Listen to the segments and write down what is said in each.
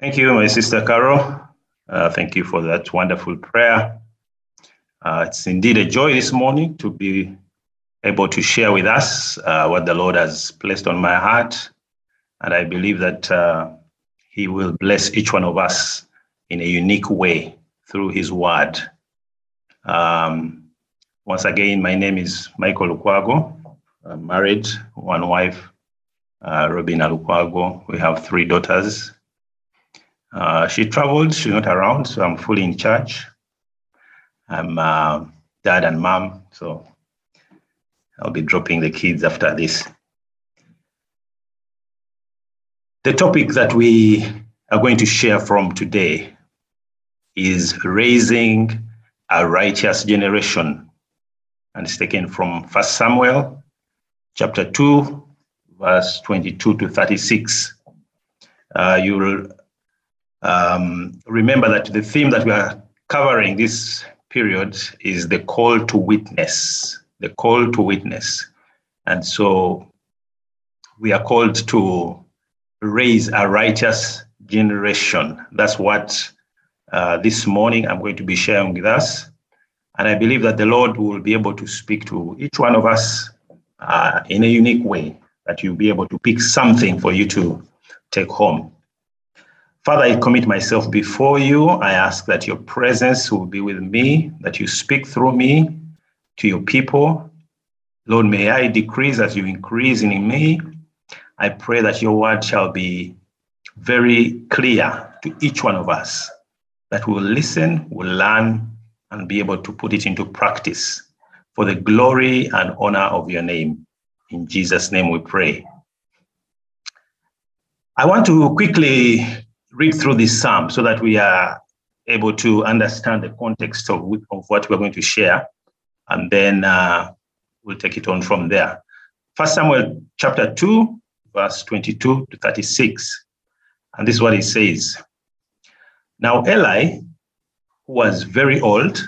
Thank you, my sister Carol. Uh, thank you for that wonderful prayer. Uh, it's indeed a joy this morning to be able to share with us uh, what the Lord has placed on my heart. And I believe that uh, He will bless each one of us in a unique way through His word. Um, once again, my name is Michael Lukwago. I'm married, one wife, uh, Robina Lukwago. We have three daughters. Uh, she traveled, she's not around, so I'm fully in charge. I'm uh, dad and mom, so I'll be dropping the kids after this. The topic that we are going to share from today is raising a righteous generation. And it's taken from First Samuel chapter 2, verse 22 to 36. Uh, you will um, remember that the theme that we are covering this period is the call to witness the call to witness. And so we are called to raise a righteous generation. That's what uh, this morning I'm going to be sharing with us. And I believe that the Lord will be able to speak to each one of us uh, in a unique way, that you'll be able to pick something for you to take home. Father, I commit myself before you. I ask that your presence will be with me, that you speak through me, to your people. Lord, may I decrease as you increase in me. I pray that your word shall be very clear to each one of us, that we'll listen, we'll learn, and be able to put it into practice for the glory and honor of your name. In Jesus' name we pray. I want to quickly read through this psalm so that we are able to understand the context of, of what we're going to share and then uh, we'll take it on from there. First Samuel chapter 2, verse 22 to 36. And this is what it says. Now Eli, who was very old,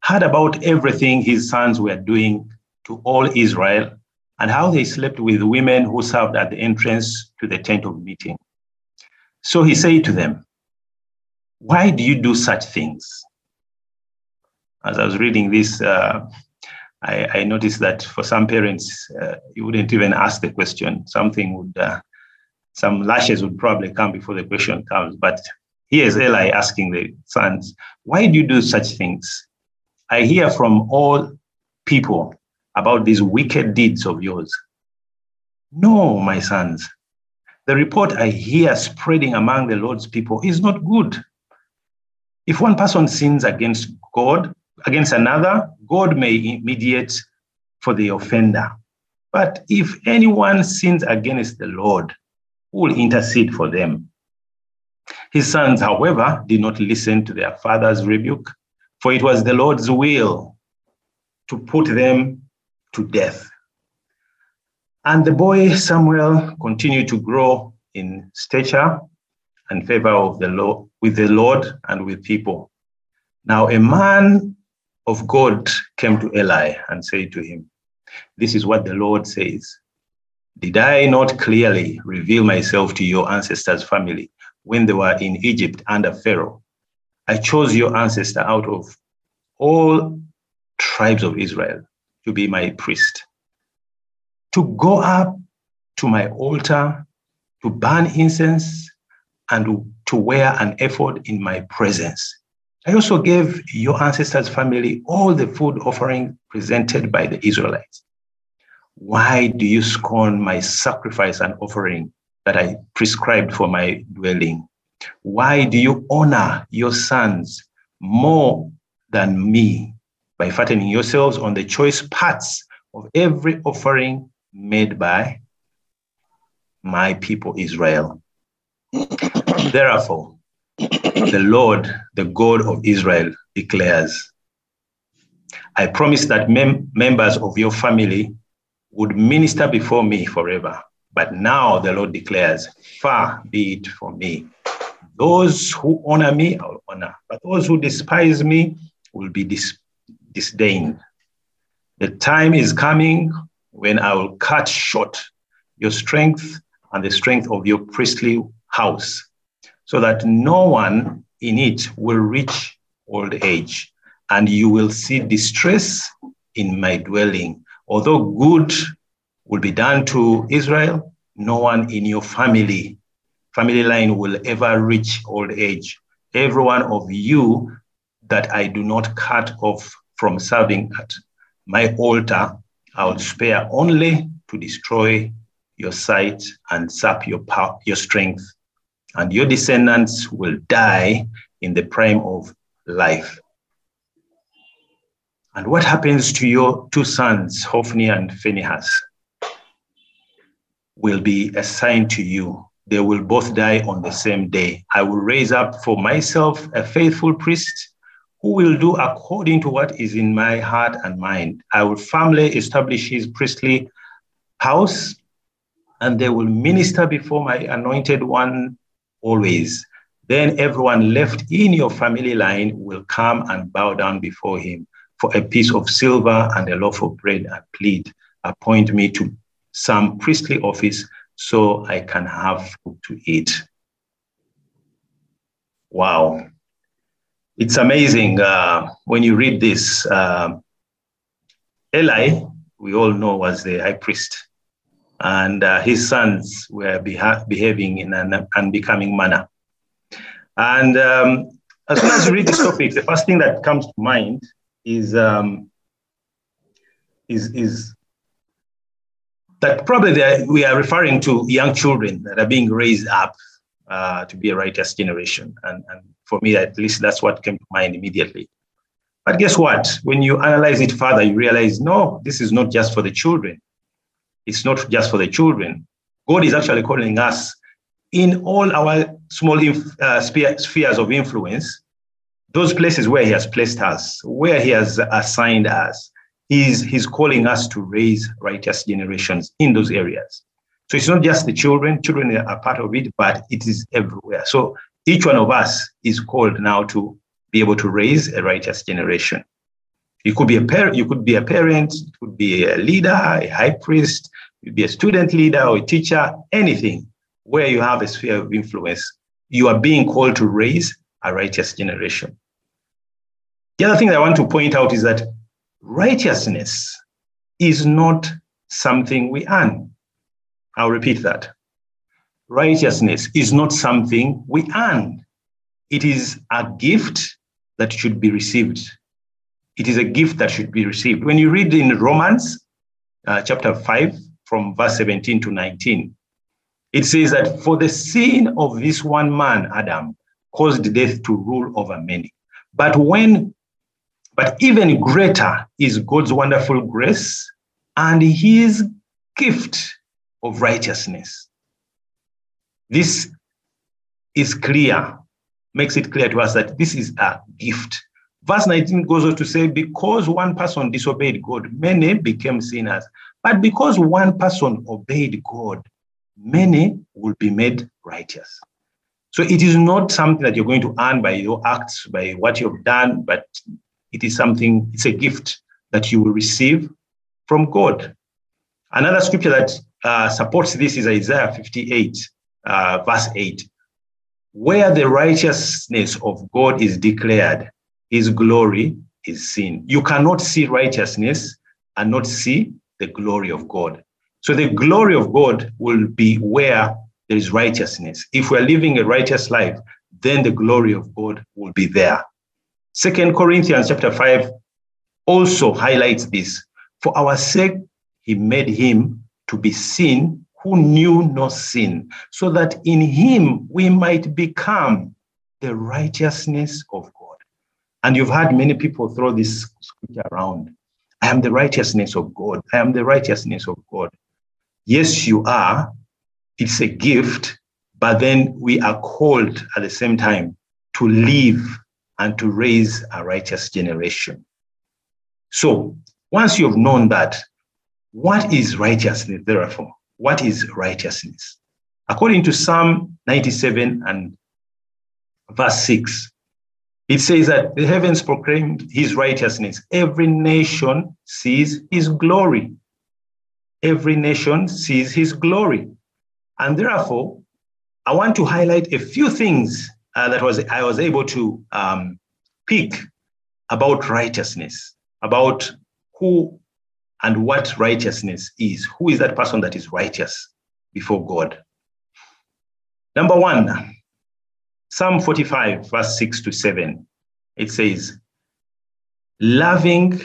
heard about everything his sons were doing to all Israel and how they slept with women who served at the entrance to the tent of meeting. So he said to them, Why do you do such things? as I was reading this, uh, I, I, noticed that for some parents, uh, you wouldn't even ask the question. Something would, uh, some lashes would probably come before the question comes. But here's Eli asking the sons, Why do you do such things? I hear from all people about these wicked deeds of yours. No, my sons. The report I hear spreading among the Lord's people is not good. If one person sins against God, against another, God may mediate for the offender. But if anyone sins against the Lord, who will intercede for them? His sons, however, did not listen to their father's rebuke, for it was the Lord's will to put them to death. And the boy Samuel continued to grow in stature and favor of the Lord with the Lord and with people. Now a man of God came to Eli and said to him, This is what the Lord says. Did I not clearly reveal myself to your ancestors' family when they were in Egypt under Pharaoh? I chose your ancestor out of all tribes of Israel to be my priest, to go up to my altar, to burn incense, and to wear an ephod in my presence. I also gave your ancestors' family all the food offering presented by the Israelites. Why do you scorn my sacrifice and offering that I prescribed for my dwelling? Why do you honor your sons more than me by fattening yourselves on the choice parts of every offering made by my people Israel? Therefore, the Lord, the God of Israel, declares, I promise that mem- members of your family would minister before me forever. But now the Lord declares, Far be it from me. Those who honor me, I will honor, but those who despise me will be dis- disdained. The time is coming when I will cut short your strength and the strength of your priestly house, so that no one in it will reach old age, and you will see distress in my dwelling. Although good will be done to Israel, no one in your family, family line will ever reach old age. Every one of you that I do not cut off from serving at my altar, I will spare only to destroy your sight and sap your power, your strength, and your descendants will die in the prime of life. And what happens to your two sons, Hophni and Phinehas, will be assigned to you. They will both die on the same day. I will raise up for myself a faithful priest who will do according to what is in my heart and mind. I will firmly establish his priestly house, and they will minister before my anointed one always. Then everyone left in your family line will come and bow down before him for a piece of silver and a loaf of bread and plead, appoint me to some priestly office so I can have food to eat. Wow. It's amazing uh, when you read this. Uh, Eli, we all know, was the high priest, and uh, his sons were beha- behaving in an unbecoming manner. And um, as soon as you read this topic, the first thing that comes to mind is um, is is that probably we are referring to young children that are being raised up uh, to be a righteous generation. And, and for me, at least that's what came to mind immediately. But guess what? When you analyze it further, you realize no, this is not just for the children. It's not just for the children. God is actually calling us in all our small uh, spheres of influence, those places where He has placed us, where He has assigned us, He's, he's calling us to raise righteous generations in those areas. So it's not just the children, children are part of it, but it is everywhere. So each one of us is called now to be able to raise a righteous generation. You could be a parent, you could be a parent, you could be a leader, a high priest, you be a student leader or a teacher, anything where you have a sphere of influence, you are being called to raise a righteous generation. The other thing I want to point out is that righteousness is not something we earn. I'll repeat that. Righteousness is not something we earn. It is a gift that should be received. It is a gift that should be received. When you read in Romans uh, chapter 5, from verse 17 to 19, it says that for the sin of this one man, Adam, caused death to rule over many. But when but even greater is God's wonderful grace and his gift of righteousness. This is clear, makes it clear to us that this is a gift. Verse 19 goes on to say, Because one person disobeyed God, many became sinners. But because one person obeyed God, many will be made righteous. So it is not something that you're going to earn by your acts, by what you've done, but it is something, it's a gift that you will receive from God. Another scripture that uh, supports this is Isaiah 58, uh, verse 8. Where the righteousness of God is declared, his glory is seen. You cannot see righteousness and not see the glory of God. So the glory of God will be where there is righteousness. If we're living a righteous life, then the glory of God will be there. Second Corinthians chapter 5 also highlights this. For our sake, he made him to be sin who knew no sin, so that in him we might become the righteousness of God. And you've heard many people throw this scripture around. I am the righteousness of God. I am the righteousness of God. Yes, you are. It's a gift, but then we are called at the same time to live and to raise a righteous generation. So once you've known that, what is righteousness, therefore? What is righteousness? According to Psalm 97 and verse 6, it says that the heavens proclaim his righteousness. Every nation sees his glory. Every nation sees his glory. And therefore, I want to highlight a few things uh, that was I was able to um, pick about righteousness, about who and what righteousness is. Who is that person that is righteous before God? Number one, Psalm 45, verse 6 to 7. It says, loving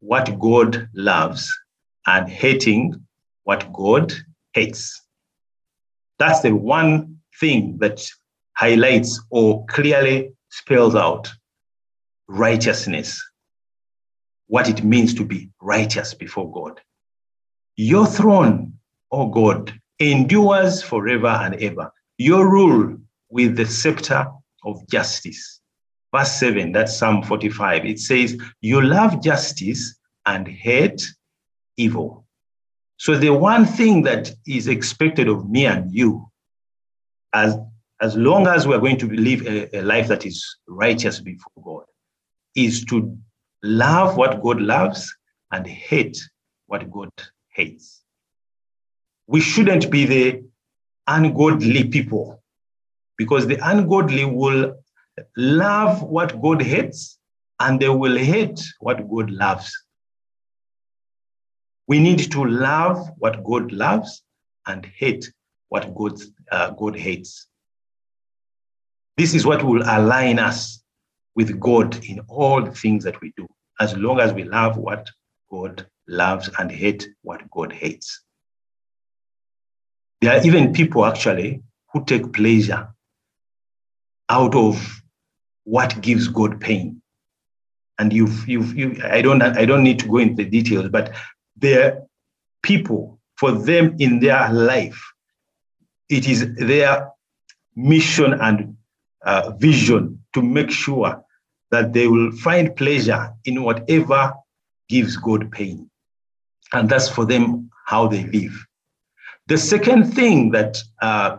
what God loves and hating what God hates. That's the one thing that highlights or clearly spells out righteousness, what it means to be righteous before God. Your throne, O oh God, endures forever and ever. Your rule with the scepter of justice. Verse 7, that's Psalm 45. It says, You love justice and hate evil. So the one thing that is expected of me and you, as, as long as we're going to live a, a life that is righteous before God, is to love what God loves and hate what God hates. We shouldn't be the ungodly people because the ungodly will love what God hates and they will hate what God loves. We need to love what God loves and hate what God, uh, God hates. This is what will align us with God in all the things that we do, as long as we love what God loves and hate what God hates. There are even people actually who take pleasure out of what gives God pain. And you've, you've, you, I don't, I don't need to go into the details, but there are people, for them in their life, it is their mission and uh, vision to make sure that they will find pleasure in whatever gives God pain. And that's for them how they live. The second thing that uh,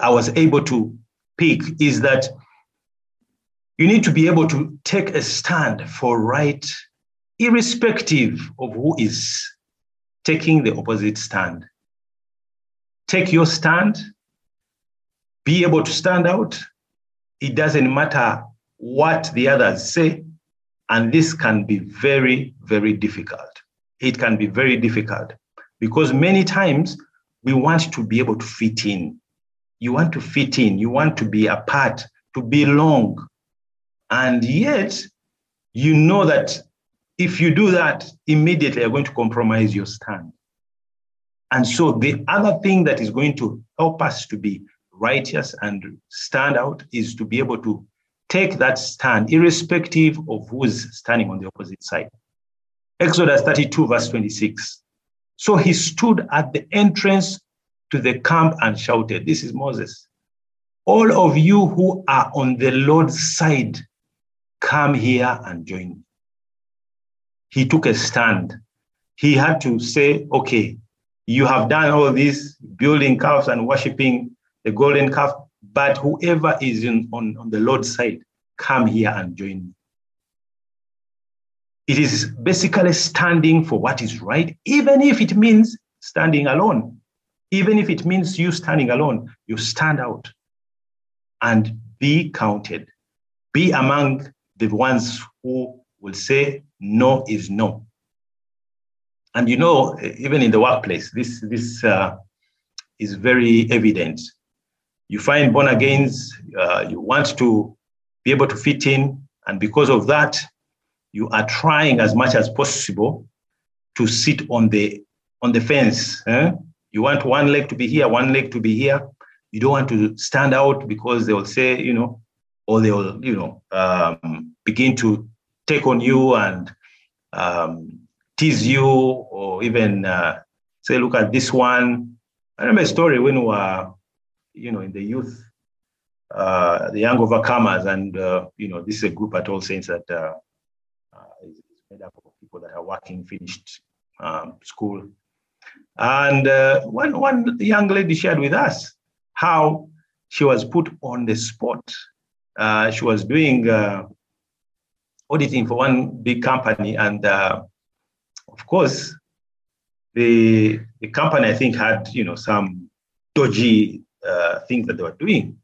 I was able to pick is that you need to be able to take a stand for right, irrespective of who is taking the opposite stand. Take your stand, be able to stand out. It doesn't matter what the others say. And this can be very, very difficult. It can be very difficult because many times we want to be able to fit in. You want to fit in, you want to be a part, to belong. And yet, you know that if you do that, immediately you're going to compromise your stand. And so, the other thing that is going to help us to be righteous and stand out is to be able to take that stand, irrespective of who's standing on the opposite side. Exodus 32, verse 26. So he stood at the entrance to the camp and shouted, This is Moses. All of you who are on the Lord's side, come here and join me. He took a stand. He had to say, Okay, you have done all this, building calves and worshiping the golden calf, but whoever is in, on, on the Lord's side, come here and join me. It is basically standing for what is right, even if it means standing alone. Even if it means you standing alone, you stand out and be counted. Be among the ones who will say no is no. And you know, even in the workplace, this, this uh, is very evident. You find born agains, uh, you want to be able to fit in, and because of that, you are trying as much as possible to sit on the on the fence. Eh? You want one leg to be here, one leg to be here. You don't want to stand out because they will say, you know, or they will, you know, um, begin to take on you and um, tease you, or even uh, say, look at this one. I remember a story when we were, you know, in the youth, uh, the young overcomers, and uh, you know, this is a group at All Saints that uh, uh, is made up of people that are working, finished um, school, and uh, one one young lady shared with us how she was put on the spot. Uh, she was doing auditing for one big company, and of course, the the company I think had you know some dodgy uh, things that they were doing.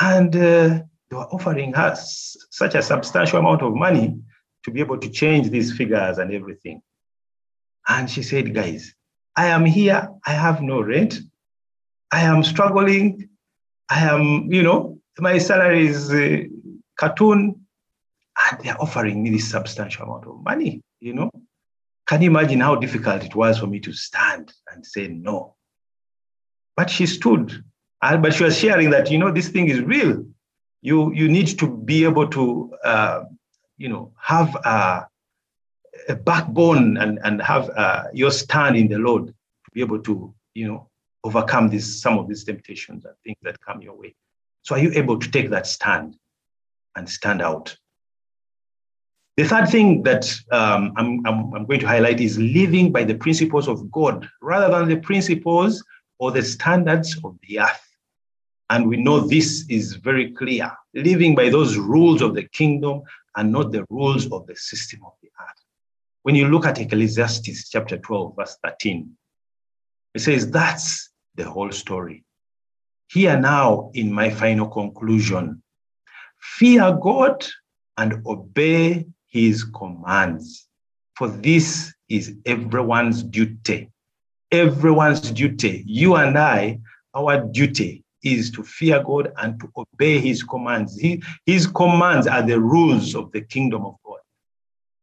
And uh, they were offering us such a substantial amount of money to be able to change these figures and everything. And she said, Guys, I am here. I have no rent. I am struggling. I am, you know, my salary is uh, cartoon. And they're offering me this substantial amount of money, you know. Can you imagine how difficult it was for me to stand and say no? But she stood, but she was sharing that, you know, this thing is real. You, you need to be able to, uh, you know, have a, a backbone and, and have uh, your stand in the Lord to be able to, you know, overcome this, some of these temptations and things that come your way. So are you able to take that stand and stand out? The third thing that um, I'm, I'm, I'm, going to highlight is living by the principles of God rather than the principles or the standards of the earth. And we know this is very clear living by those rules of the kingdom and not the rules of the system of the earth. When you look at Ecclesiastes chapter 12, verse 13, it says, That's the whole story. Here now, in my final conclusion, fear God and obey his commands. For this is everyone's duty. Everyone's duty. You and I, our duty is to fear God and to obey his commands. His commands are the rules of the kingdom of God.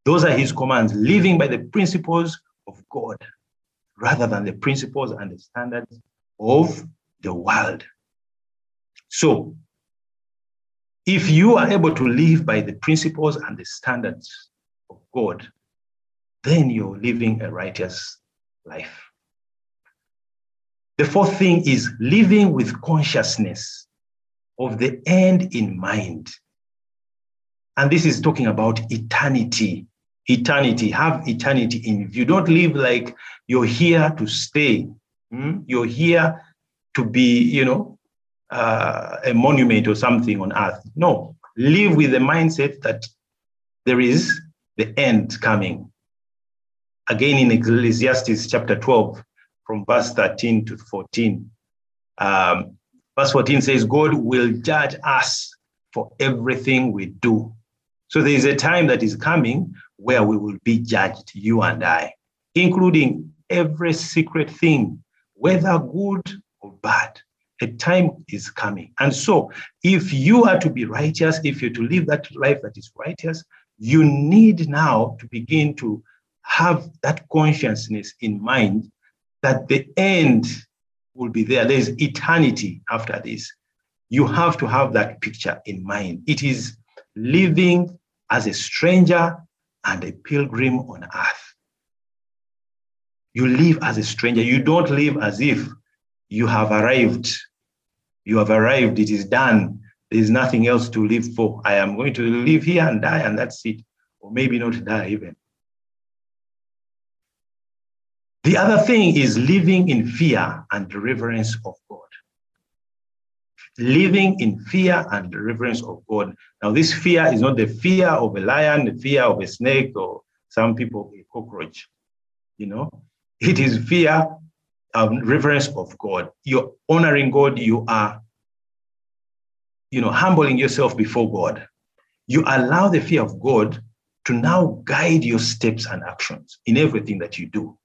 Those are his commands, living by the principles of God rather than the principles and the standards of the world. So, if you are able to live by the principles and the standards of God, then you're living a righteous life. The fourth thing is living with consciousness of the end in mind. And this is talking about eternity. Eternity, have eternity in view. Don't live like you're here to stay. Hmm? You're here to be, you know, uh, a monument or something on earth. No, live with the mindset that there is the end coming. Again, in Ecclesiastes chapter 12, from verse 13 to 14, um, verse 14 says, God will judge us for everything we do. So there is a time that is coming where we will be judged, you and I, including every secret thing, whether good or bad a time is coming. And so, if you are to be righteous, if you're to live that life that is righteous, you need now to begin to have that consciousness in mind that the end will be there. There's eternity after this. You have to have that picture in mind. It is living as a stranger and a pilgrim on earth. You live as a stranger. You don't live as if you have arrived you have arrived, it is done. There is nothing else to live for. I am going to live here and die, and that's it. Or maybe not die even. The other thing is living in fear and reverence of God. Living in fear and reverence of God. Now, this fear is not the fear of a lion, the fear of a snake, or some people a cockroach. You know, it is fear um, reverence of God. You're honoring God. You are, you know, humbling yourself before God. You allow the fear of God to now guide your steps and actions in everything that you do.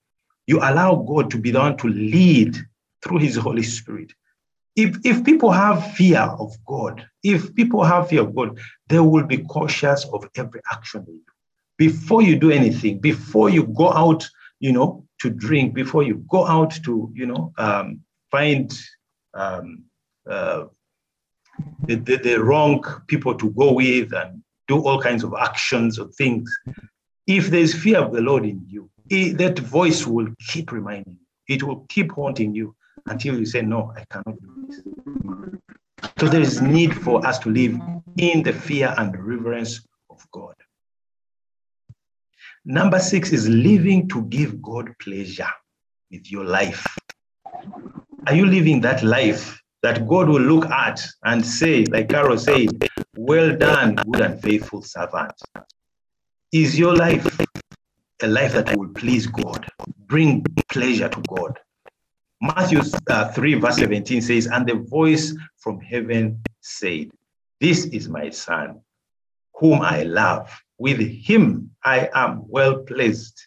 You allow God to be the one to lead through His Holy Spirit. If, if people have fear of God, if people have fear of God, they will be cautious of every action they do. Before you do anything, before you go out, you know, to drink before you go out to, you know, um, find um, uh, the, the, the wrong people to go with and do all kinds of actions or things. If there's fear of the Lord in you, it, that voice will keep reminding you. It will keep haunting you until you say, No, I cannot do this. So there is need for us to live in the fear and reverence of God. Number six is living to give God pleasure with your life. Are you living that life that God will look at and say, like Carol said, well done, good and faithful servant? Is your life a life that will please God, bring pleasure to God? Matthew uh, 3, verse 17 says, And the voice from heaven said, This is my son, whom I love. With him I am well pleased.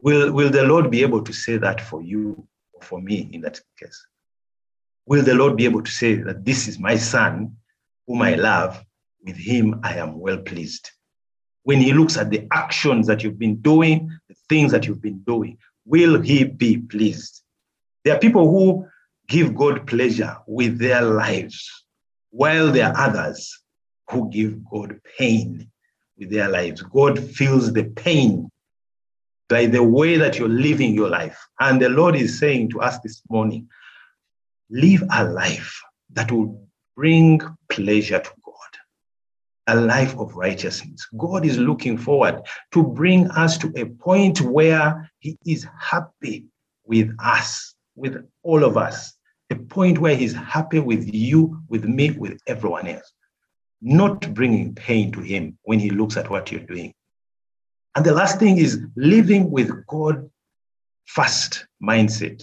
Will, will the Lord be able to say that for you or for me in that case? Will the Lord be able to say that this is my son, whom I love? With him I am well pleased. When he looks at the actions that you've been doing, the things that you've been doing, will he be pleased? There are people who give God pleasure with their lives, while there are others who give God pain with their lives. God feels the pain by the way that you're living your life. And the Lord is saying to us this morning live a life that will bring pleasure to a life of righteousness. God is looking forward to bring us to a point where He is happy with us, with all of us, a point where He's happy with you, with me, with everyone else, not bringing pain to Him when He looks at what you're doing. And the last thing is living with God first mindset.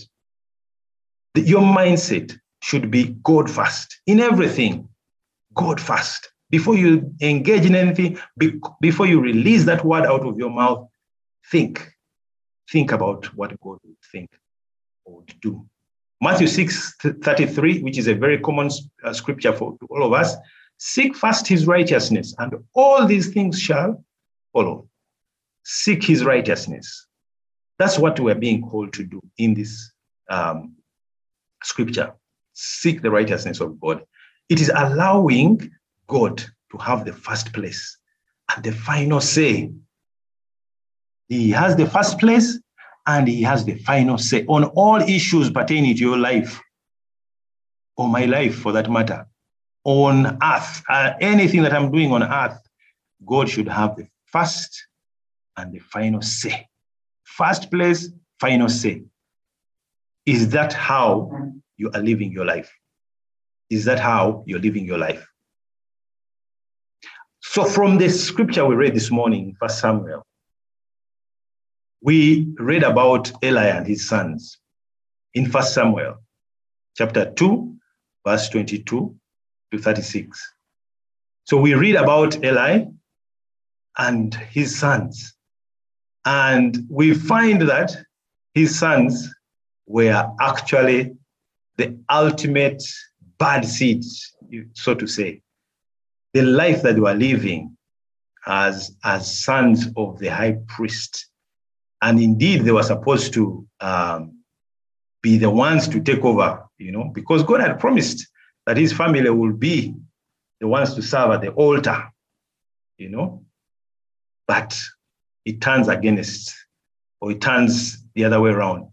Your mindset should be God first in everything. God first. Before you engage in anything, before you release that word out of your mouth, think. Think about what God would think or would do. Matthew 6 33, which is a very common uh, scripture for all of us seek first his righteousness, and all these things shall follow seek his righteousness. That's what we're being called to do in this um, scripture. Seek the righteousness of God. It is allowing God to have the first place and the final say. He has the first place and he has the final say on all issues pertaining to your life, or my life for that matter, on earth, uh, anything that I'm doing on earth, God should have the first and the final say. First place, final say. Is that how you are living your life? Is that how you're living your life? So, from the scripture we read this morning, First Samuel, we read about Eli and his sons in First Samuel, chapter 2, verse 22 to 36. So, we read about Eli and his sons. And we find that his sons were actually the ultimate bad seeds, so to say. The life that they were living as, as sons of the high priest. And indeed, they were supposed to um, be the ones to take over, you know, because God had promised that his family will be the ones to serve at the altar, you know. But it turns against or it turns the other way around.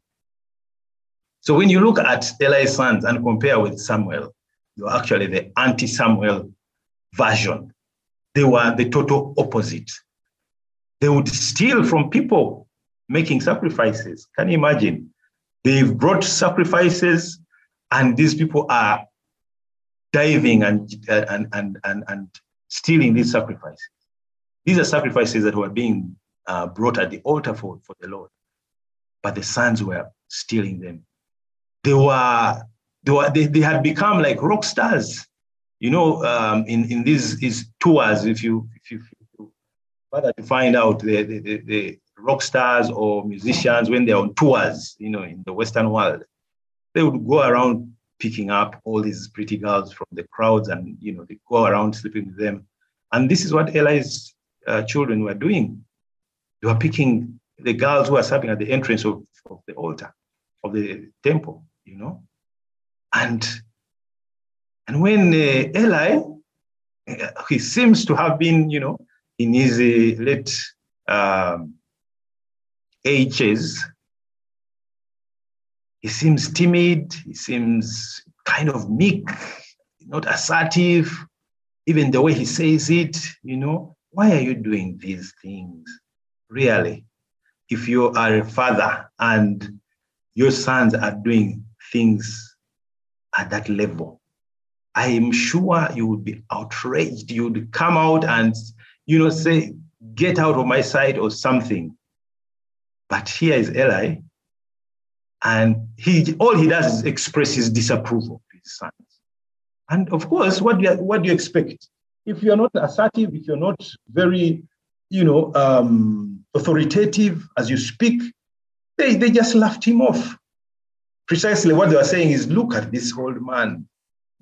So when you look at Eli's sons and compare with Samuel, you're actually the anti-Samuel version. They were the total opposite. They would steal from people making sacrifices. Can you imagine? They've brought sacrifices, and these people are diving and, and, and, and, and stealing these sacrifices. These are sacrifices that were being uh, brought at the altar for, for the Lord. But the sons were stealing them. They were, they, were they, they had become like rock stars. You know, um, in, in these, tours, if you, if you, if to find out the, the, the, the rock stars or musicians when they're on tours, you know, in the Western world, they would go around picking up all these pretty girls from the crowds and, you know, they go around sleeping with them. And this is what Eli's uh, children were doing. They were picking the girls who are serving at the entrance of, of the altar, of the temple, you know. And and when uh, Eli, uh, he seems to have been, you know, in his uh, late um, ages, he seems timid, he seems kind of meek, not assertive, even the way he says it, you know, why are you doing these things? really, if you are a father and your sons are doing things at that level, I am sure you would be outraged. You would come out and, you know, say, get out of my sight or something. But here is Eli, And he all he does is express his disapproval to his sons. And of course, what do you, what do you expect? If you're not assertive, if you're not very, you know, um, authoritative as you speak, they, they just laughed him off. Precisely what they were saying is, look at this old man,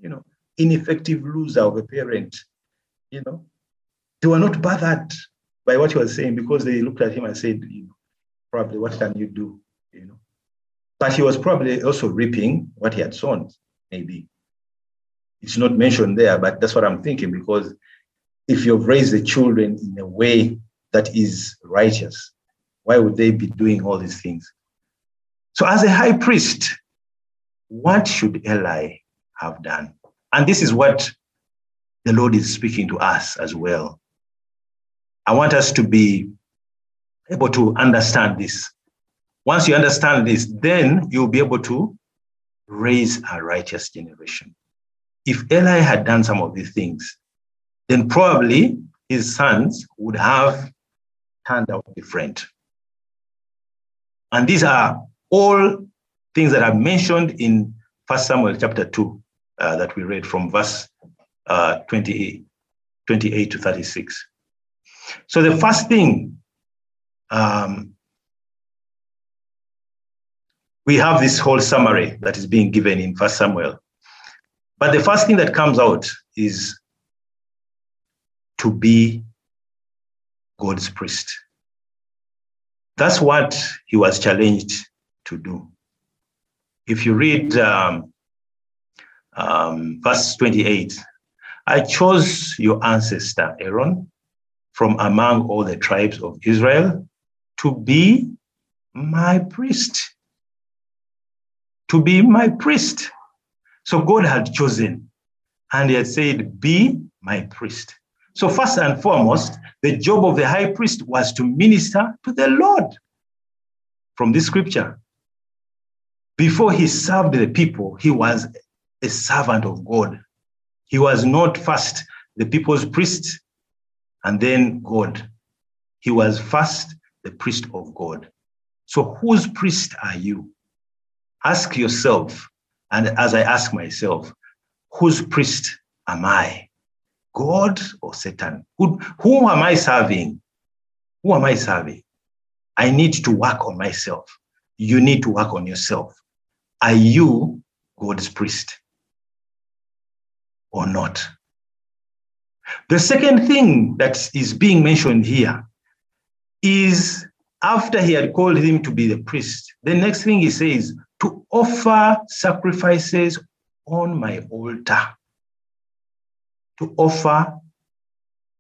you know, ineffective loser of a parent, you know. They were not bothered by what he was saying because they looked at him and said, you know, probably what can you do, you know. But he was probably also reaping what he had sown, maybe. It's not mentioned there, but that's what I'm thinking because if you've raised the children in a way that is righteous, why would they be doing all these things? So, as a high priest, what should Eli have done? And this is what the Lord is speaking to us as well. I want us to be able to understand this. Once you understand this, then you'll be able to raise a righteous generation. If Eli had done some of these things, then probably his sons would have turned out different. And these are all things that are mentioned in First Samuel chapter 2 uh, that we read from verse uh, 28, 28 to 36. So the first thing, um, we have this whole summary that is being given in First Samuel. But the first thing that comes out is to be God's priest. That's what he was challenged to do. If you read um, um, verse 28, I chose your ancestor Aaron from among all the tribes of Israel to be my priest. To be my priest. So God had chosen and he had said, Be my priest. So, first and foremost, the job of the high priest was to minister to the Lord from this scripture. Before he served the people, he was a servant of God. He was not first the people's priest and then God. He was first the priest of God. So, whose priest are you? Ask yourself, and as I ask myself, whose priest am I? God or Satan? Who, who am I serving? Who am I serving? I need to work on myself. You need to work on yourself. Are you God's priest or not? The second thing that is being mentioned here is after he had called him to be the priest, the next thing he says, to offer sacrifices on my altar to offer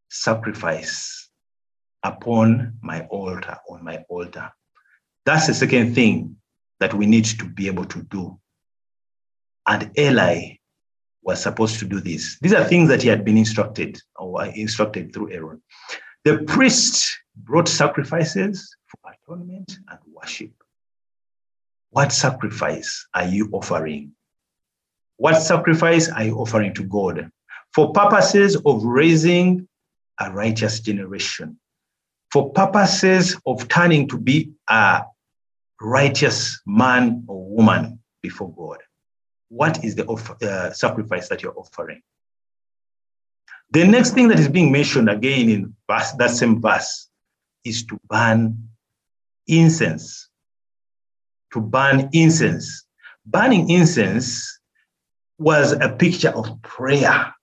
sacrifice upon my altar, on my altar. That's the second thing that we need to be able to do. And Eli was supposed to do this. These are things that he had been instructed or uh, instructed through Aaron. The priest brought sacrifices for atonement and worship. What sacrifice are you offering? What sacrifice are you offering to God? for purposes of raising a righteous generation, for purposes of turning to be a righteous man or woman before God. What is the uh, sacrifice that you're offering? The next thing that is being mentioned again in verse, that same verse is to burn incense. To burn incense. Burning incense was a picture of prayer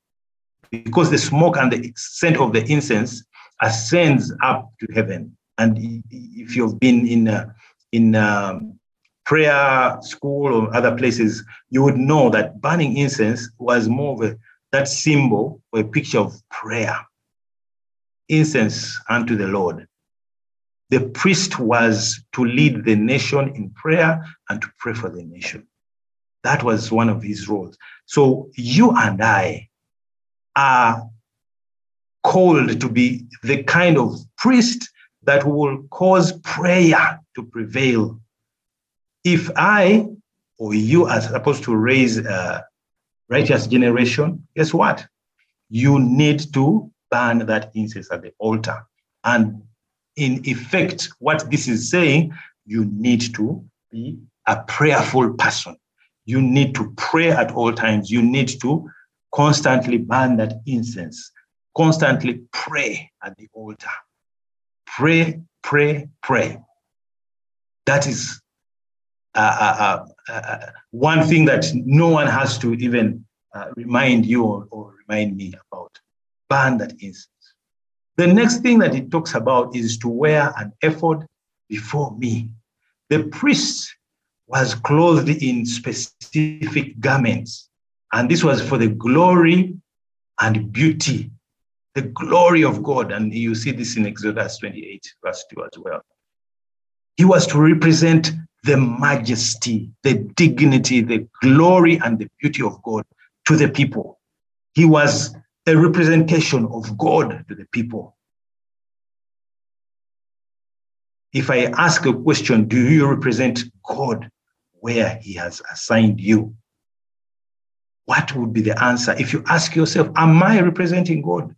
because the smoke and the scent of the incense ascends up to heaven. And if you've been in uh, in um, prayer school or other places, you would know that burning incense was more of a that symbol or a picture of prayer, incense unto the Lord. The priest was to lead the nation in prayer and to pray for the nation. That was one of his roles. So you and I are called to be the kind of priest that will cause prayer to prevail. If I or you are supposed to raise a righteous generation, guess what? You need to burn that incense at the altar. And in effect, what this is saying, you need to be a prayerful person. You need to pray at all times. You need to constantly burn that incense, constantly pray at the altar. Pray, pray, pray. That is uh, uh, uh, one thing that no one has to even remind you or, or remind me about. Burn that incense. The next thing that it talks about is to wear an ephod before me. The priest was clothed in specific garments, and this was for the glory and beauty, the glory of God. And you see this in Exodus 28, verse 2 as well. He was to represent the majesty, the dignity, the glory, and the beauty of God to the people. He was a representation of God to the people. If I ask a question, do you represent God where He has assigned you? What would be the answer? If you ask yourself, Am I representing God?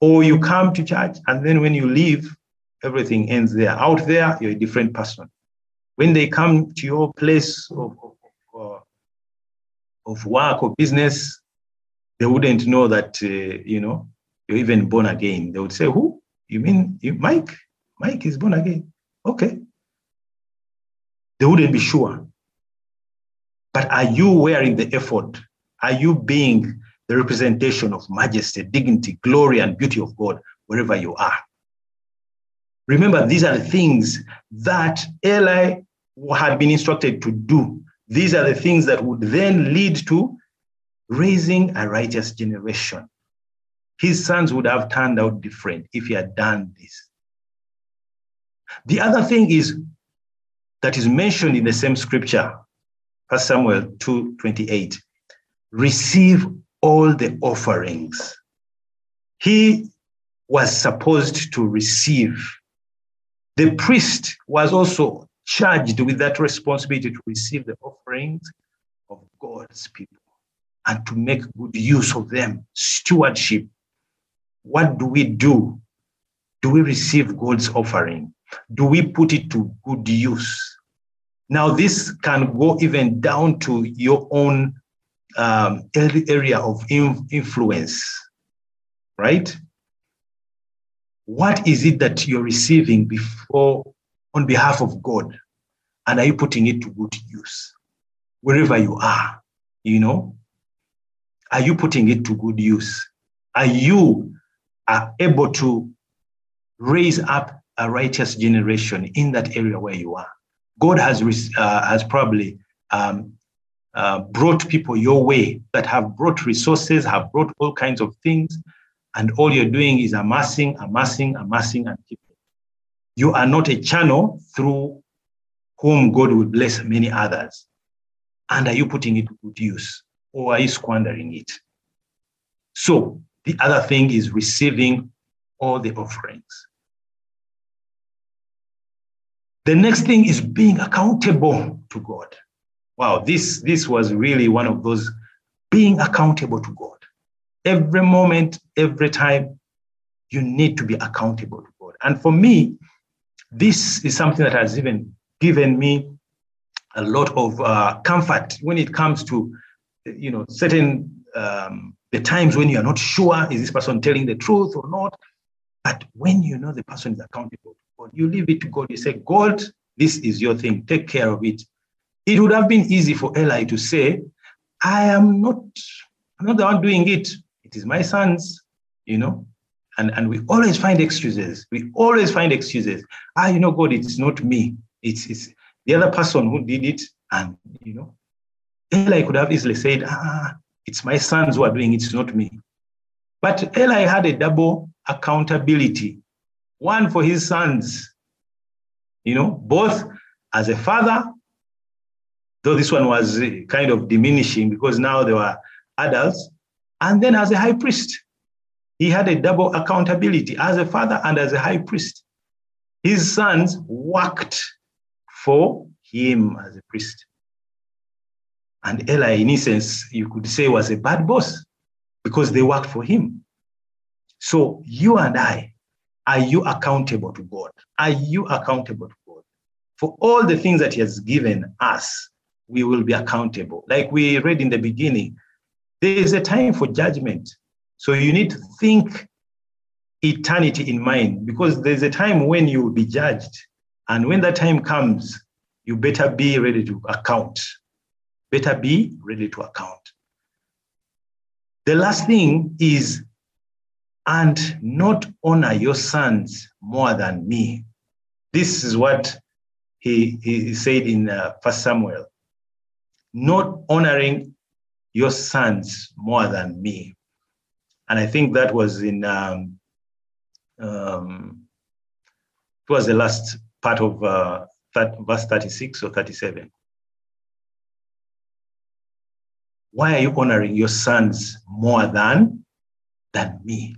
Or you come to church and then when you leave, everything ends there. Out there, you're a different person. When they come to your place of, of, of, of work or business, they wouldn't know that, uh, you know, you're even born again. They would say, Who? You mean you, Mike? Mike is born again. Okay. They wouldn't be sure. But are you wearing the ephod? Are you being the representation of majesty, dignity, glory, and beauty of God wherever you are? Remember, these are the things that Eli had been instructed to do. These are the things that would then lead to raising a righteous generation. His sons would have turned out different if he had done this. The other thing is that is mentioned in the same scripture, 1 Samuel 2:28. Receive all the offerings. He was supposed to receive. The priest was also charged with that responsibility to receive the offerings of God's people and to make good use of them. Stewardship. What do we do? Do we receive God's offering? Do we put it to good use? Now, this can go even down to your own um, area of influence, right? What is it that you're receiving before on behalf of God? And are you putting it to good use? Wherever you are, you know? Are you putting it to good use? Are you are able to raise up a righteous generation in that area where you are? God has, uh, has probably um, uh, brought people your way that have brought resources, have brought all kinds of things, and all you're doing is amassing, amassing, amassing, and keeping. You are not a channel through whom God will bless many others. And are you putting it to good use or are you squandering it? So the other thing is receiving all the offerings. The next thing is being accountable to God. Wow, this, this was really one of those being accountable to God. Every moment, every time, you need to be accountable to God. And for me, this is something that has even given me a lot of uh, comfort when it comes to, you know, certain um, the times when you are not sure is this person telling the truth or not. But when you know the person is accountable God, you leave it to God. You say, God, this is your thing. Take care of it. It would have been easy for Eli to say, I am not, I'm not the one doing it. It is my sons, you know. And, and we always find excuses. We always find excuses. Ah, you know, God, it's not me. It's, it's the other person who did it. And, you know, Eli could have easily said, ah, it's my sons who are doing it, it's not me. But Eli had a double accountability one for his sons, you know, both as a father, though this one was kind of diminishing because now they were adults, and then as a high priest. He had a double accountability as a father and as a high priest. His sons worked for him as a priest. And Eli, in essence, you could say was a bad boss because they worked for him. So you and I, are you accountable to God? Are you accountable to God For all the things that he has given us, we will be accountable. Like we read in the beginning, there is a time for judgment. So you need to think eternity in mind because there's a time when you will be judged. And when that time comes, you better be ready to account. Better be ready to account. The last thing is, and not honor your sons more than me. This is what he, he said in uh, First Samuel. Not honoring your sons more than me. And I think that was in, um, um, it was the last part of uh, that, verse 36 or 37. Why are you honoring your sons more than, than me?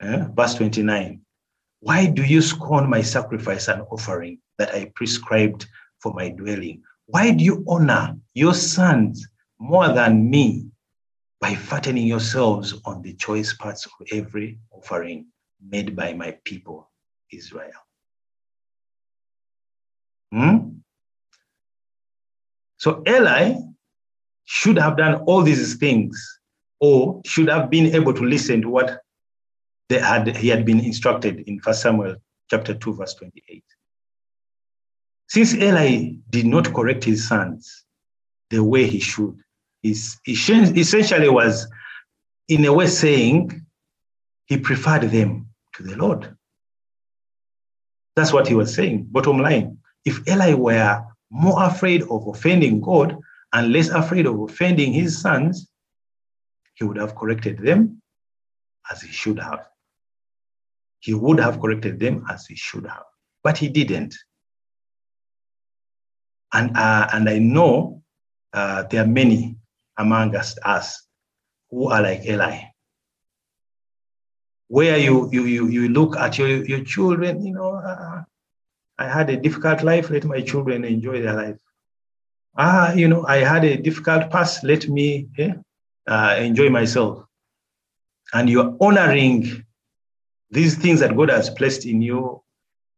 Eh? Verse 29. Why do you scorn my sacrifice and offering that I prescribed for my dwelling? Why do you honor your sons more than me by fattening yourselves on the choice parts of every offering made by my people, Israel? Hmm? So Eli should have done all these things or should have been able to listen to what they had, he had been instructed in 1 Samuel chapter 2, verse 28. Since Eli did not correct his sons the way he should, he essentially was, in a way, saying he preferred them to the Lord. That's what he was saying. Bottom line, if Eli were more afraid of offending God and less afraid of offending his sons, he would have corrected them as he should have. He would have corrected them as he should have, but he didn't. And, uh, and I know uh, there are many among us, us who are like Eli, where you, you, you, you look at your, your children, you know, uh, I had a difficult life, let my children enjoy their life. Ah, you know, I had a difficult past, let me eh, uh, enjoy myself. And you're honoring these things that God has placed in your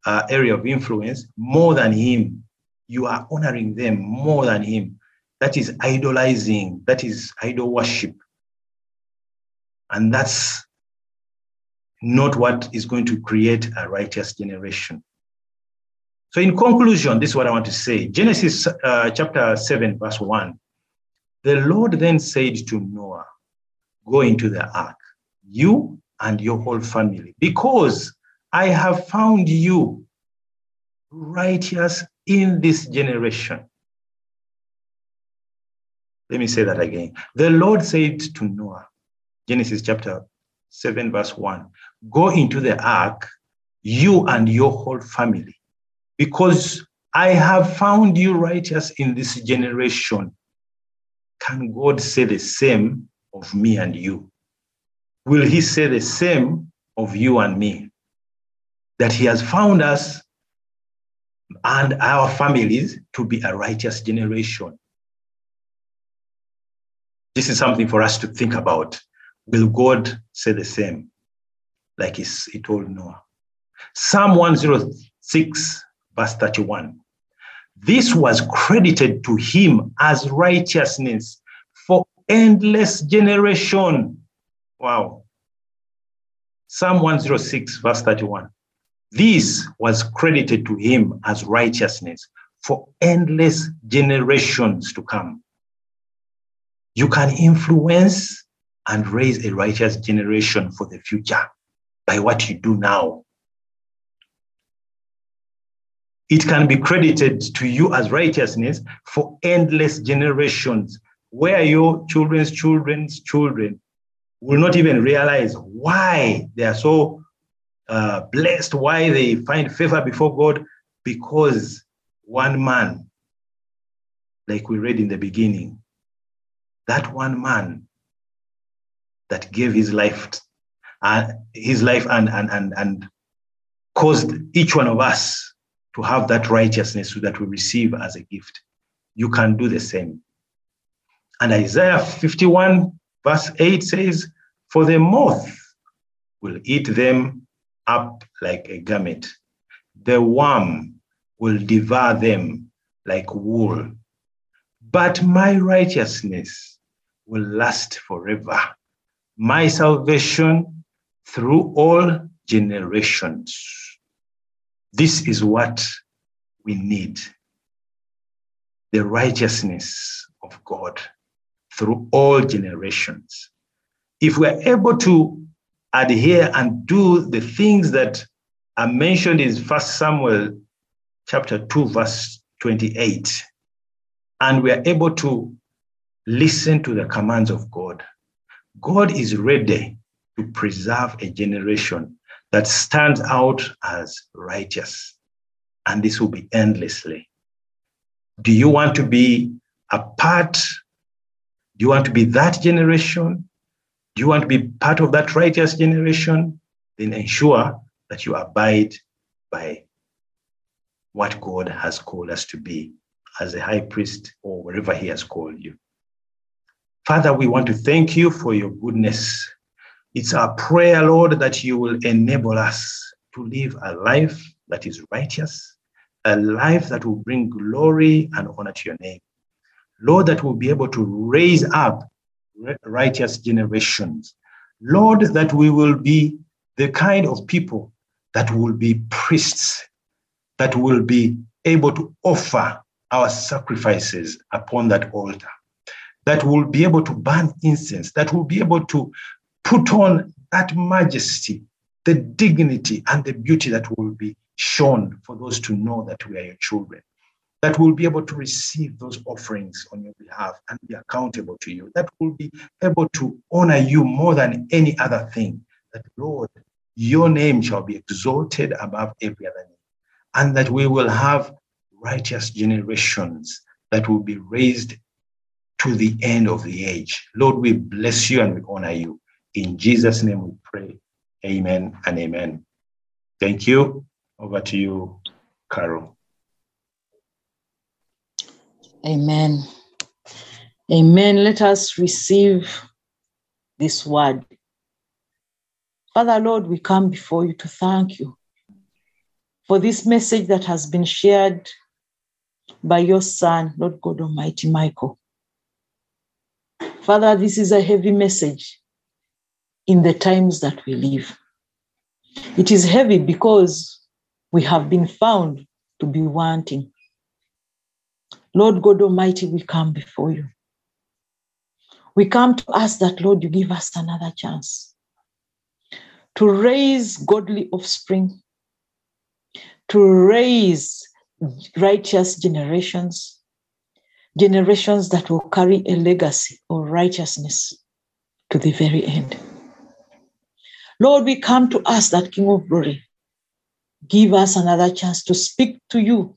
uh, area of influence more than Him. You are honoring them more than Him. That is idolizing, that is idol worship. And that's not what is going to create a righteous generation. So, in conclusion, this is what I want to say Genesis uh, chapter 7, verse 1. The Lord then said to Noah, Go into the ark, you and your whole family, because I have found you righteous in this generation. Let me say that again. The Lord said to Noah, Genesis chapter 7, verse 1 Go into the ark, you and your whole family, because I have found you righteous in this generation. Can God say the same of me and you? Will He say the same of you and me? That He has found us and our families to be a righteous generation. This is something for us to think about. Will God say the same, like he told Noah? Psalm 106 verse 31. This was credited to him as righteousness for endless generation. Wow. Psalm 106, verse 31. This was credited to him as righteousness for endless generations to come. You can influence and raise a righteous generation for the future by what you do now. It can be credited to you as righteousness for endless generations, where your children's children's children will not even realize why they are so uh, blessed, why they find favor before God, because one man, like we read in the beginning, that one man that gave his life, uh, his life and, and, and, and caused each one of us to have that righteousness so that we receive as a gift. You can do the same. And Isaiah 51, verse 8 says, For the moth will eat them up like a garment, the worm will devour them like wool. But my righteousness will last forever. My salvation through all generations. This is what we need the righteousness of God through all generations. If we're able to adhere and do the things that are mentioned in First Samuel chapter 2, verse 28, and we are able to listen to the commands of God, God is ready to preserve a generation that stands out as righteous. And this will be endlessly. Do you want to be a part? Do you want to be that generation? Do you want to be part of that righteous generation? Then ensure that you abide by what God has called us to be as a high priest or wherever he has called you. Father, we want to thank you for your goodness. It's our prayer, Lord, that you will enable us to live a life that is righteous, a life that will bring glory and honor to your name. Lord, that we'll be able to raise up righteous generations. Lord, that we will be the kind of people that will be priests, that will be able to offer our sacrifices upon that altar, that will be able to burn incense, that will be able to put on that majesty, the dignity, and the beauty that will be shown for those to know that we are your children, that will be able to receive those offerings on your behalf and be accountable to you, that will be able to honor you more than any other thing, that Lord, your name shall be exalted above every other name, and that we will have righteous generations that will be raised to the end of the age. Lord, we bless you and we honor you. In Jesus' name we pray. Amen and amen. Thank you. Over to you, Carol. Amen. Amen. Let us receive this word. Father, Lord, we come before you to thank you for this message that has been shared by your Son, Lord God Almighty, Michael. Father, this is a heavy message in the times that we live. It is heavy because we have been found to be wanting. Lord God Almighty, we come before you. We come to ask that, Lord, you give us another chance to raise godly offspring, to raise righteous generations, generations that will carry a legacy of righteousness to the very end. Lord, we come to ask that King of Glory, give us another chance to speak to you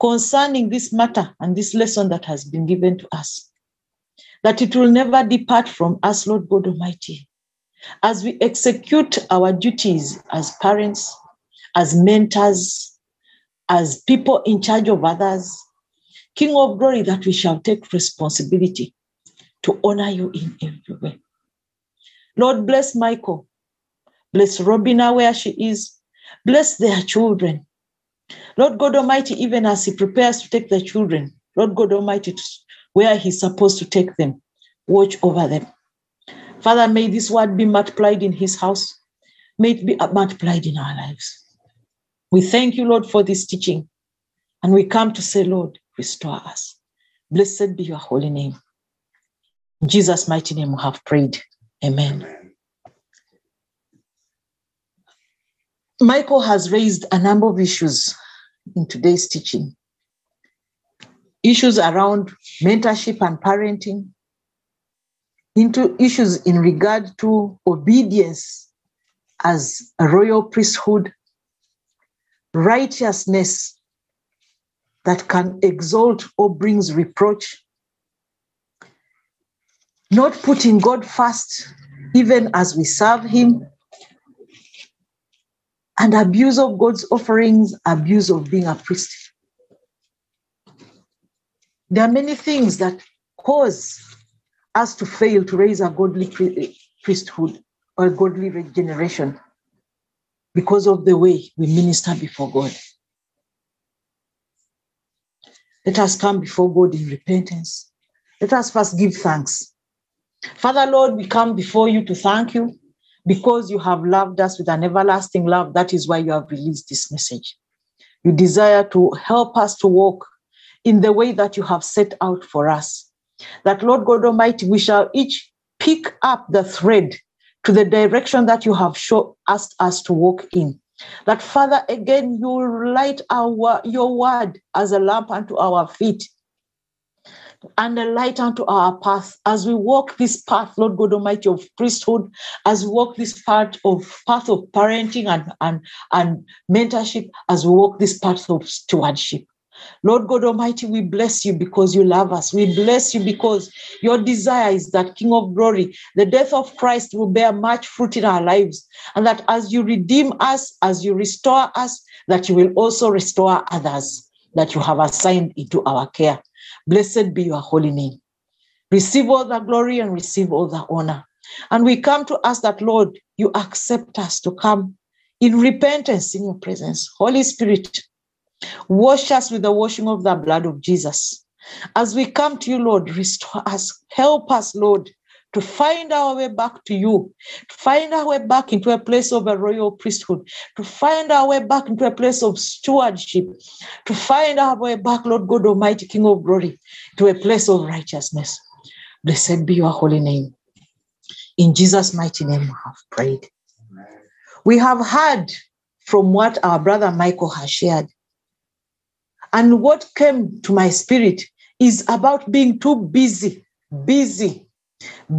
concerning this matter and this lesson that has been given to us. That it will never depart from us, Lord God Almighty, as we execute our duties as parents, as mentors, as people in charge of others, King of glory, that we shall take responsibility to honor you in every way. Lord, bless Michael. Bless Robina where she is. Bless their children. Lord God Almighty, even as He prepares to take the children, Lord God Almighty, where He's supposed to take them, watch over them. Father, may this word be multiplied in His house. May it be multiplied in our lives. We thank you, Lord, for this teaching. And we come to say, Lord, restore us. Blessed be your holy name. In Jesus' mighty name we have prayed. Amen. Michael has raised a number of issues in today's teaching. Issues around mentorship and parenting, into issues in regard to obedience as a royal priesthood, righteousness that can exalt or brings reproach, not putting God first, even as we serve Him, and abuse of God's offerings, abuse of being a priest. There are many things that cause us to fail to raise a godly eh, priesthood or a godly regeneration because of the way we minister before God. Let us come before God in repentance. Let us first give thanks. Father, Lord, we come before you to thank you because you have loved us with an everlasting love. That is why you have released this message. You desire to help us to walk in the way that you have set out for us. That, Lord God Almighty, we shall each pick up the thread to the direction that you have show, asked us to walk in. That, Father, again, you light our, your word as a lamp unto our feet and a light unto our path as we walk this path, Lord God Almighty, of priesthood, as we walk this path of path of parenting and, and, and mentorship, as we walk this path of stewardship. Lord God Almighty, we bless you because you love us. We bless you because your desire is that King of glory, the death of Christ will bear much fruit in our lives. And that as you redeem us, as you restore us, that you will also restore others that you have assigned into our care. Blessed be your holy name. Receive all the glory and receive all the honor. And we come to ask that, Lord, you accept us to come in repentance in your presence. Holy Spirit, wash us with the washing of the blood of Jesus. As we come to you, Lord, restore us. Help us, Lord, to find our way back to you, to find our way back into a place of a royal priesthood, to find our way back into a place of stewardship, to find our way back, Lord God Almighty, King of glory, to a place of righteousness. Blessed be your holy name. In Jesus' mighty name, we have prayed. We have heard from what our brother Michael has shared. And what came to my spirit is about being too busy, busy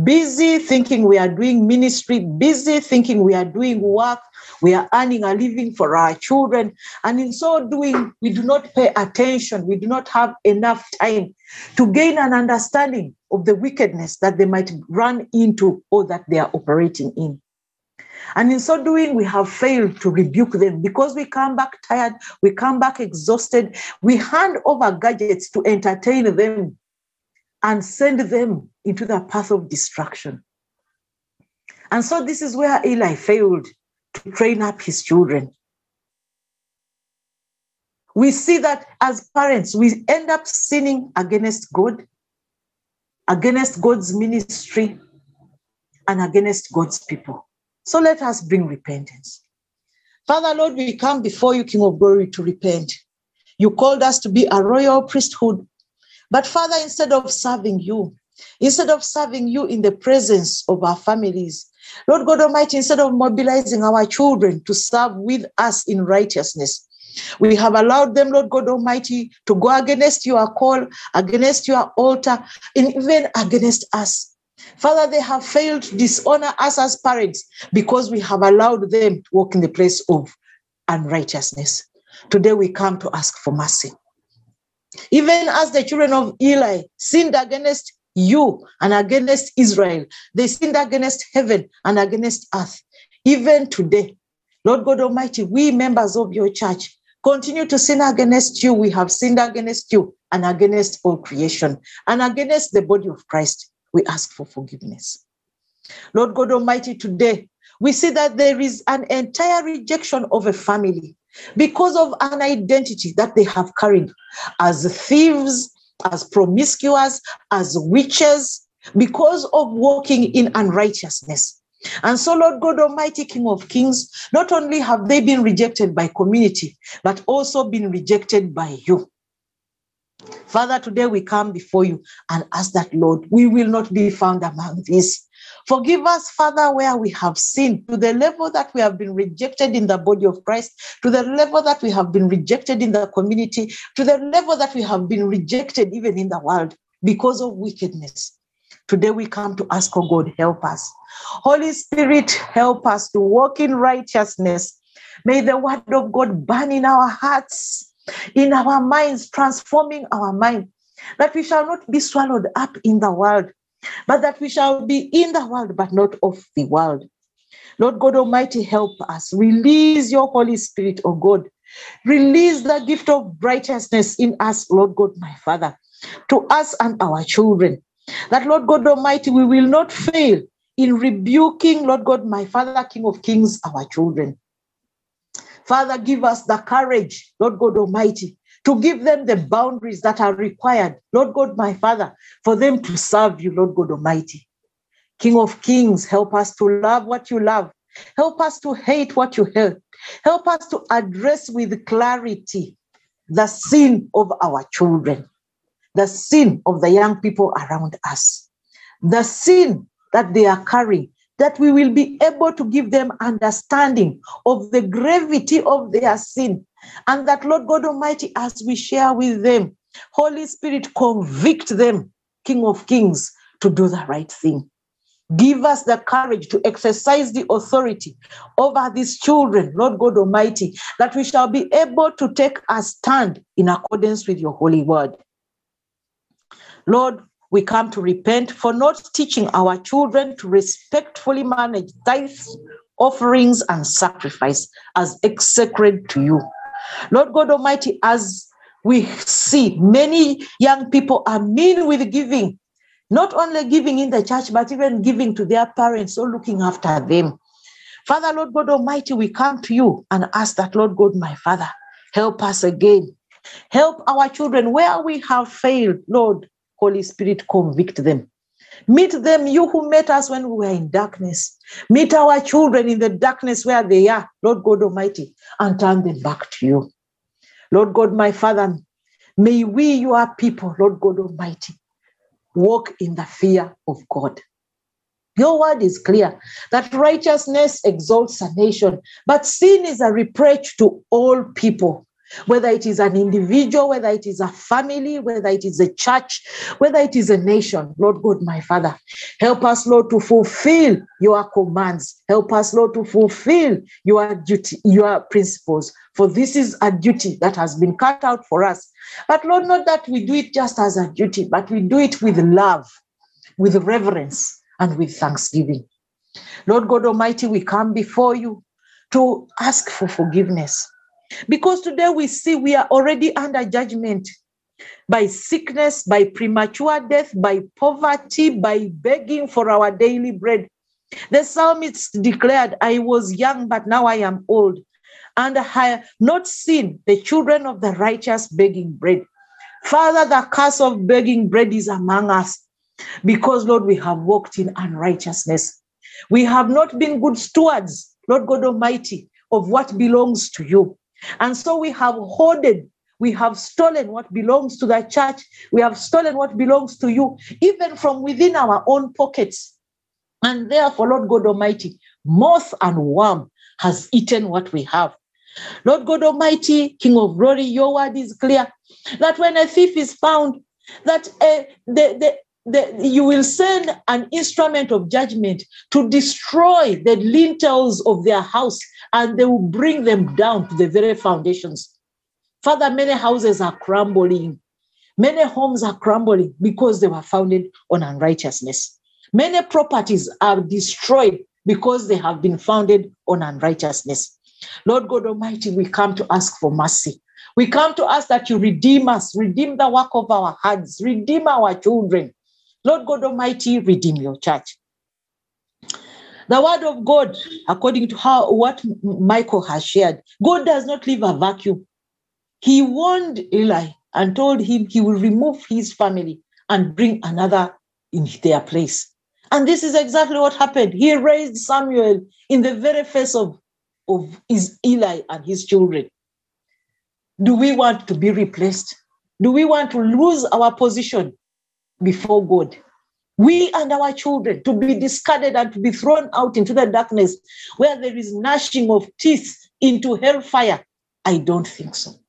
busy thinking we are doing ministry, busy thinking we are doing work, we are earning a living for our children. And in so doing, we do not pay attention, we do not have enough time to gain an understanding of the wickedness that they might run into or that they are operating in. And in so doing, we have failed to rebuke them because we come back tired, we come back exhausted, we hand over gadgets to entertain them and send them into the path of destruction. And so this is where Eli failed to train up his children. We see that as parents, we end up sinning against God, against God's ministry, and against God's people. So let us bring repentance. Father, Lord, we come before you, King of Glory, to repent. You called us to be a royal priesthood. But Father, instead of serving you, instead of serving you in the presence of our families. Lord God Almighty, instead of mobilizing our children to serve with us in righteousness, we have allowed them, Lord God Almighty, to go against your call, against your altar, and even against us. Father, they have failed to dishonor us as parents because we have allowed them to walk in the place of unrighteousness. Today we come to ask for mercy. Even as the children of Eli sinned against you and against Israel. They sinned against heaven and against earth. Even today, Lord God Almighty, we members of your church continue to sin against you. We have sinned against you and against all creation and against the body of Christ. We ask for forgiveness. Lord God Almighty, today we see that there is an entire rejection of a family because of an identity that they have carried as thieves, as promiscuous, as witches, because of walking in unrighteousness. And so, Lord God Almighty, King of Kings, not only have they been rejected by community, but also been rejected by you. Father, today we come before you and ask that, Lord, we will not be found among these. Forgive us, Father, where we have sinned to the level that we have been rejected in the body of Christ, to the level that we have been rejected in the community, to the level that we have been rejected even in the world because of wickedness. Today we come to ask, oh God, help us. Holy Spirit, help us to walk in righteousness. May the word of God burn in our hearts, in our minds, transforming our mind, that we shall not be swallowed up in the world, but that we shall be in the world, but not of the world. Lord God Almighty, help us. Release your Holy Spirit, oh God. Release the gift of righteousness in us, Lord God, my Father, to us and our children. That, Lord God Almighty, we will not fail in rebuking, Lord God, my Father, King of Kings, our children. Father, give us the courage, Lord God Almighty, to give them the boundaries that are required, Lord God, my Father, for them to serve you, Lord God Almighty. King of Kings, help us to love what you love. Help us to hate what you hate. Help us to address with clarity the sin of our children, the sin of the young people around us, the sin that they are carrying, that we will be able to give them understanding of the gravity of their sin. And that, Lord God Almighty, as we share with them, Holy Spirit, convict them, King of Kings, to do the right thing. Give us the courage to exercise the authority over these children, Lord God Almighty, that we shall be able to take a stand in accordance with your holy word. Lord, we come to repent for not teaching our children to respectfully manage tithes, offerings, and sacrifice as sacred to you. Lord God Almighty, as we see many young people are mean with giving, not only giving in the church, but even giving to their parents or looking after them. Father, Lord God Almighty, we come to you and ask that, Lord God, my Father, help us again. Help our children where we have failed, Lord. Holy Spirit, convict them. Meet them, you who met us when we were in darkness. Meet our children in the darkness where they are, Lord God Almighty, and turn them back to you. Lord God, my Father, may we, your people, Lord God Almighty, walk in the fear of God. Your word is clear that righteousness exalts a nation, but sin is a reproach to all people whether it is an individual, whether it is a family, whether it is a church, whether it is a nation. Lord God, my Father, help us, Lord, to fulfill your commands. Help us, Lord, to fulfill your duty, your principles. For this is a duty that has been cut out for us. But Lord, not that we do it just as a duty, but we do it with love, with reverence, and with thanksgiving. Lord God Almighty, we come before you to ask for forgiveness because today we see we are already under judgment by sickness, by premature death, by poverty, by begging for our daily bread. The psalmist declared, I was young, but now I am old, and I have not seen the children of the righteous begging bread. Father, the curse of begging bread is among us because, Lord, we have walked in unrighteousness. We have not been good stewards, Lord God Almighty, of what belongs to you. And so we have hoarded, we have stolen what belongs to the church, we have stolen what belongs to you, even from within our own pockets. And therefore, Lord God Almighty, moth and worm has eaten what we have. Lord God Almighty, King of glory, your word is clear that when a thief is found, that uh, the, the, the, you will send an instrument of judgment to destroy the lintels of their house and they will bring them down to the very foundations. Father, many houses are crumbling. Many homes are crumbling because they were founded on unrighteousness. Many properties are destroyed because they have been founded on unrighteousness. Lord God Almighty, we come to ask for mercy. We come to ask that you redeem us, redeem the work of our hands, redeem our children, Lord God Almighty, redeem your church. The word of God, according to how what Michael has shared, God does not leave a vacuum. He warned Eli and told him he will remove his family and bring another in their place. And this is exactly what happened. He raised Samuel in the very face of, of his Eli and his children. Do we want to be replaced? Do we want to lose our position before God. We and our children to be discarded and to be thrown out into the darkness where there is gnashing of teeth into hellfire. I don't think so.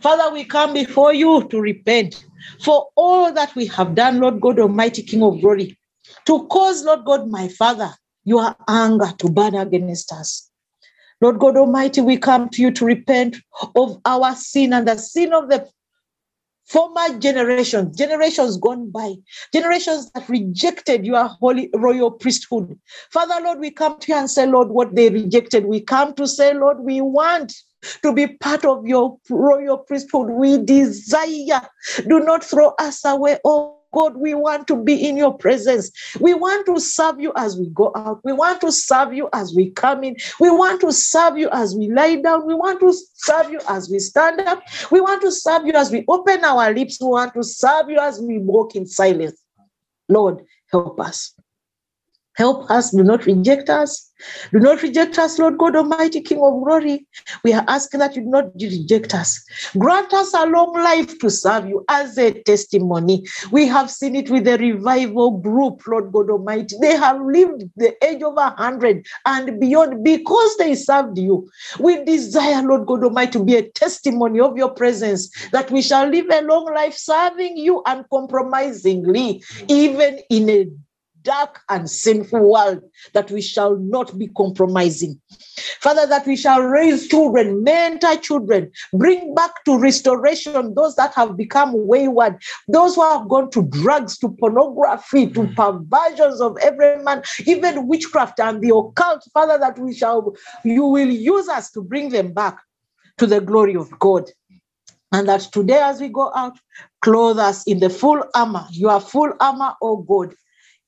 Father, we come before you to repent for all that we have done, Lord God Almighty, King of glory, to cause, Lord God, my Father, your anger to burn against us. Lord God Almighty, we come to you to repent of our sin and the sin of the former generations, generations gone by, generations that rejected your holy royal priesthood. Father, Lord, we come to you and say, Lord, what they rejected. We come to say, Lord, we want to be part of your royal priesthood. We desire. Do not throw us away, oh God, we want to be in your presence. We want to serve you as we go out. We want to serve you as we come in. We want to serve you as we lie down. We want to serve you as we stand up. We want to serve you as we open our lips. We want to serve you as we walk in silence. Lord, help us. Help us. Do not reject us. Do not reject us, Lord God Almighty, King of glory. We are asking that you do not reject us. Grant us a long life to serve you as a testimony. We have seen it with the revival group, Lord God Almighty. They have lived the age of a hundred and beyond because they served you. We desire, Lord God Almighty, to be a testimony of your presence, that we shall live a long life serving you uncompromisingly, even in a dark and sinful world that we shall not be compromising. Father, that we shall raise children, mentor children, bring back to restoration those that have become wayward, those who have gone to drugs, to pornography, to mm. perversions of every man, even witchcraft and the occult. Father, that we shall, you will use us to bring them back to the glory of God. And that today, as we go out, clothe us in the full armor, your full armor, oh God,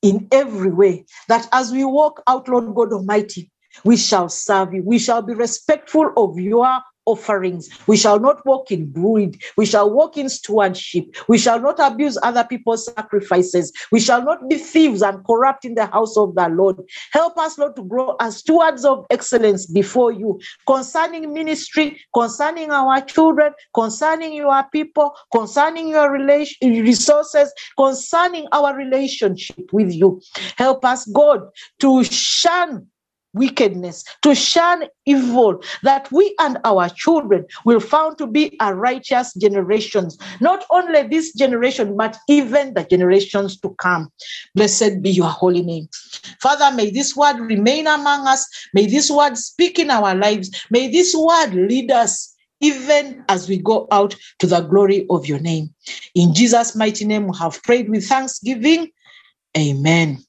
in every way. That as we walk out, Lord God Almighty, we shall serve you. We shall be respectful of your offerings. We shall not walk in greed. We shall walk in stewardship. We shall not abuse other people's sacrifices. We shall not be thieves and corrupt in the house of the Lord. Help us, Lord, to grow as stewards of excellence before you concerning ministry, concerning our children, concerning your people, concerning your relation, resources, concerning our relationship with you. Help us, God, to shun wickedness, to shun evil, that we and our children will found to be a righteous generations, not only this generation, but even the generations to come. Blessed be your holy name. Father, may this word remain among us. May this word speak in our lives. May this word lead us even as we go out to the glory of your name. In Jesus' mighty name, we have prayed with thanksgiving. Amen.